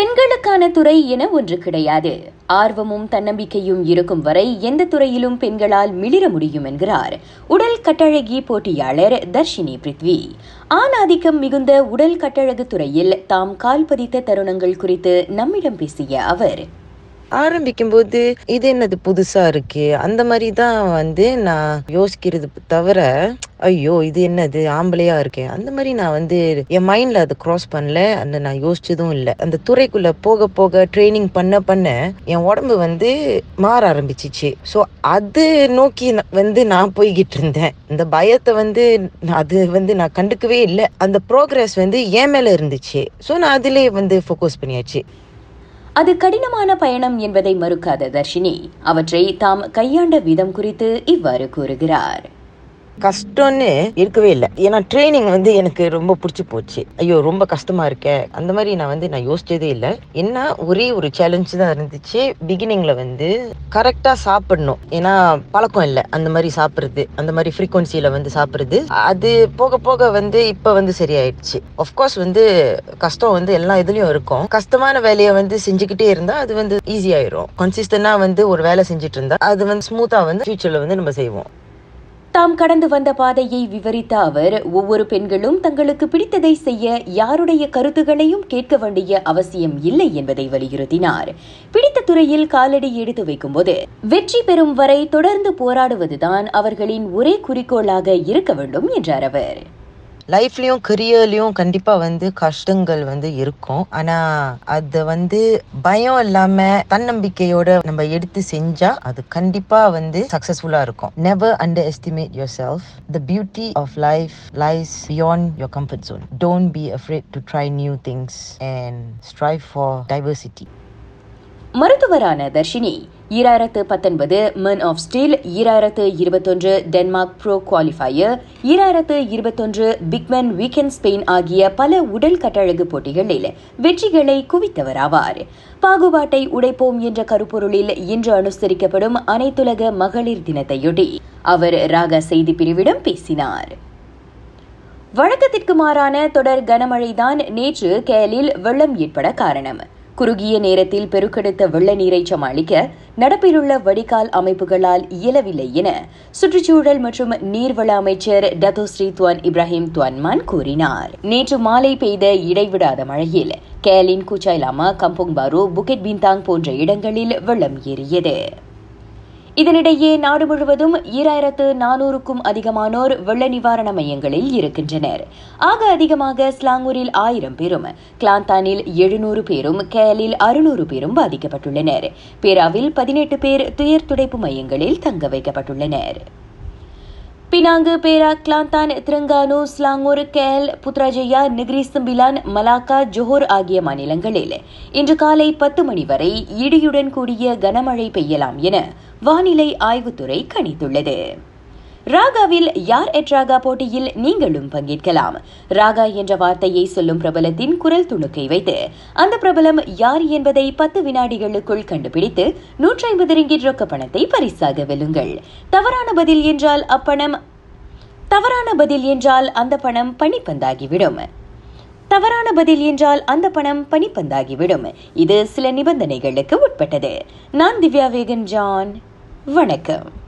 பெண்களுக்கான துறை என ஒன்று கிடையாது. ஆர்வமும் தன்னம்பிக்கையும் இருக்கும் வரை எந்த துறையிலும் பெண்களால் மிளிர முடியும் என்கிறார் உடல் கட்டழகி போட்டியாளர் தர்ஷினி பிருத்வி. ஆண் ஆதிக்கம் மிகுந்த உடல் கட்டழகு துறையில் தாம் கால் பதித்த தருணங்கள் குறித்து நம்மிடம் பேசிய அவர் ஆரம்பிக்கும்போது இது என்னது புதுசா இருக்கு? அந்த மாதிரி தான் வந்து நான் யோசிக்கிறது தவிர ஐயோ இது என்னது? ஆம்பளையா இருக்கேன் அந்த மாதிரி நான் வந்து என் மைண்ட்ல அதை கிராஸ் பண்ணல. அந்த நான் யோசிச்சதும் இல்லை. அந்த துறைக்குள்ள போக போக ட்ரைனிங் பண்ண பண்ண என் உடம்பு வந்து மாற ஆரம்பிச்சிச்சு. ஸோ அது நோக்கி வந்து நான் போய்கிட்டு இருந்தேன். இந்த பயத்தை வந்து அது வந்து நான் கண்டுக்கவே இல்லை. அந்த ப்ரோக்ரஸ் வந்து என் மேல இருந்துச்சு. ஸோ நான் அதுலேயே வந்து ஃபோக்கஸ் பண்ணியாச்சு. அது கடினமான பயணம் என்பதை மறுக்காத தர்ஷினி. அவற்றை தாம் கையாண்ட விதம் குறித்து இவ்வாறு கூறுகிறார். கஷ்டம்னு இருக்கவே இல்லை. ஏன்னா ட்ரைனிங் வந்து எனக்கு ரொம்ப பிடிச்சி போச்சு. ஐயோ ரொம்ப கஷ்டமா இருக்கே. அந்த மாதிரி நான் வந்து நான் யோசிச்சதே இல்லை. என்ன ஒரே ஒரு சேலஞ்ச் தான் இருந்துச்சு. பிகினிங்ல வந்து கரெக்டா சாப்பிடணும். ஏன்னா பழக்கம் இல்லை. அந்த மாதிரி சாப்பிடுறது அந்த மாதிரி ஃப்ரீக்குவன்சியில வந்து சாப்பிடுறது. அது போக போக வந்து இப்ப வந்து சரியாயிடுச்சு. கோர்ஸ் வந்து கஷ்டம் வந்து எல்லா இதுலயும் இருக்கும். கஷ்டமான வேலையை வந்து செஞ்சுக்கிட்டே இருந்தா அது வந்து ஈஸி ஆயிரும். கன்சிஸ்டன்டா வந்து ஒரு வேலை செஞ்சுட்டு இருந்தா அது வந்து ஸ்மூத்தா வந்து ஃபியூச்சர்ல வந்து நம்ம செய்வோம். தாம் கடந்து வந்த பாதையை விவரித்த அவர் ஒவ்வொரு பெண்களும் தங்களுக்கு பிடித்ததை செய்ய யாருடைய கருத்துகளையும் கேட்க வேண்டிய அவசியம் இல்லை என்பதை வலியுறுத்தினார். பிடித்த துறையில் காலடி எடுத்து வைக்கும்போது வெற்றி பெறும் வரை தொடர்ந்து போராடுவதுதான் அவர்களின் ஒரே குறிக்கோளாக இருக்க வேண்டும் என்றார் அவர். லைஃப்லேயும் கரியர்லேயும் கண்டிப்பாக வந்து கஷ்டங்கள் வந்து இருக்கும். ஆனால் அது வந்து பயம் இல்லாமல் தன்னம்பிக்கையோட நம்ம எடுத்து செஞ்சால் அது கண்டிப்பாக வந்து சக்ஸஸ்ஃபுல்லாக இருக்கும். Never underestimate yourself the beauty of life lies beyond your comfort zone don't be afraid to try new things and strive for diversity மருத்துவரான Dharshini. ஈராயிரத்து பத்தொன்பது மென் ஆஃப் ஸ்டீல் ஈராயிரத்து இருபத்தொன்று டென்மார்க் ப்ரோ குவாலிஃபயர் ஈராயிரத்து இருபத்தொன்று பிக்மேன் வீக்கெண்ட் ஸ்பெயின் ஆகிய பல உடல் கட்டழகு போட்டிகளில் வெற்றிகளை குவித்தவராவார். பாகுபாட்டை உடைப்போம் என்ற கருப்பொருளில் இன்று அனுசரிக்கப்படும் அனைத்துலக மகளிர் தினத்தையொட்டி அவர் ராக செய்தி பிரிவிடம் பேசினார். வழக்கத்திற்கு மாறான தொடர் கனமழைதான் நேற்று கேலில் வெள்ளம் ஏற்பட காரணம். குறுகிய நேரத்தில் பெருக்கெடுத்த வெள்ள நீரை சமாளிக்க நடப்பிலுள்ள வடிகால் அமைப்புகளால் இயலவில்லை என சுற்றுச்சூழல் மற்றும் நீர்வள அமைச்சர் டத்தோஸ்ரீ துவான் இப்ராஹிம் துவான்மான் கூறினார். நேற்று மாலை பெய்த இடைவிடாத மழையில் கேலின் குச்சாய்லாமா கம்போங் பாரு புக்கெட் பின்தாங் போன்ற இடங்களில் வெள்ளம் ஏறியது. இதனிடையே நாடு முழுவதும் ஈராயிரத்து நானூறுக்கும் அதிகமானோர் வெள்ள நிவாரண மையங்களில் இருக்கின்றனர். ஆக அதிகமாக ஸ்லாங்கூரில் ஆயிரம் பேரும் கிளாந்தானில் எழுநூறு பேரும் கேலில் அறுநூறு பேரும் பாதிக்கப்பட்டுள்ளனர். பேராவில் பதினெட்டு பேர் துயர் துடைப்பு மையங்களில் தங்க வைக்கப்பட்டுள்ளனர். Penang Perak Kelantan Terengganu Selangor Khel Putrajaya Negeri Sembilan Malacca Johor ஆகிய மாநிலங்களில் இன்று காலை பத்து மணி வரை இடியுடன் கூடிய கனமழை பெய்யலாம் என வானிலை ஆய்வுத்துறை கணித்துள்ளது. ராகாவில் யார் எட் ராகா போட்டியில் நீங்களும் பங்கேற்கலாம். ராகா என்ற வார்த்தையை சொல்லும் பிரபலத்தின் குரல் துணுக்கை வைத்து அந்த பிரபலம் யார் என்பதை பத்து வினாடிகளுக்குள் கண்டுபிடித்து நூற்றி ஐம்பது ரிங்கிட் ரொக்க பணத்தை பரிசாக வெல்லுங்கள். தவறான பதில் என்றால் அப்பணம் தவறான பதில் என்றால் அந்த பணம் பணிப்பந்தாகிவிடும். தவறான பதில் என்றால் அந்த பணம் பணிப்பந்தாகிவிடும். இது சில நிபந்தனைகளுக்கு உட்பட்டது. நான் திவ்யா வேகன் ஜான் வணக்கம்.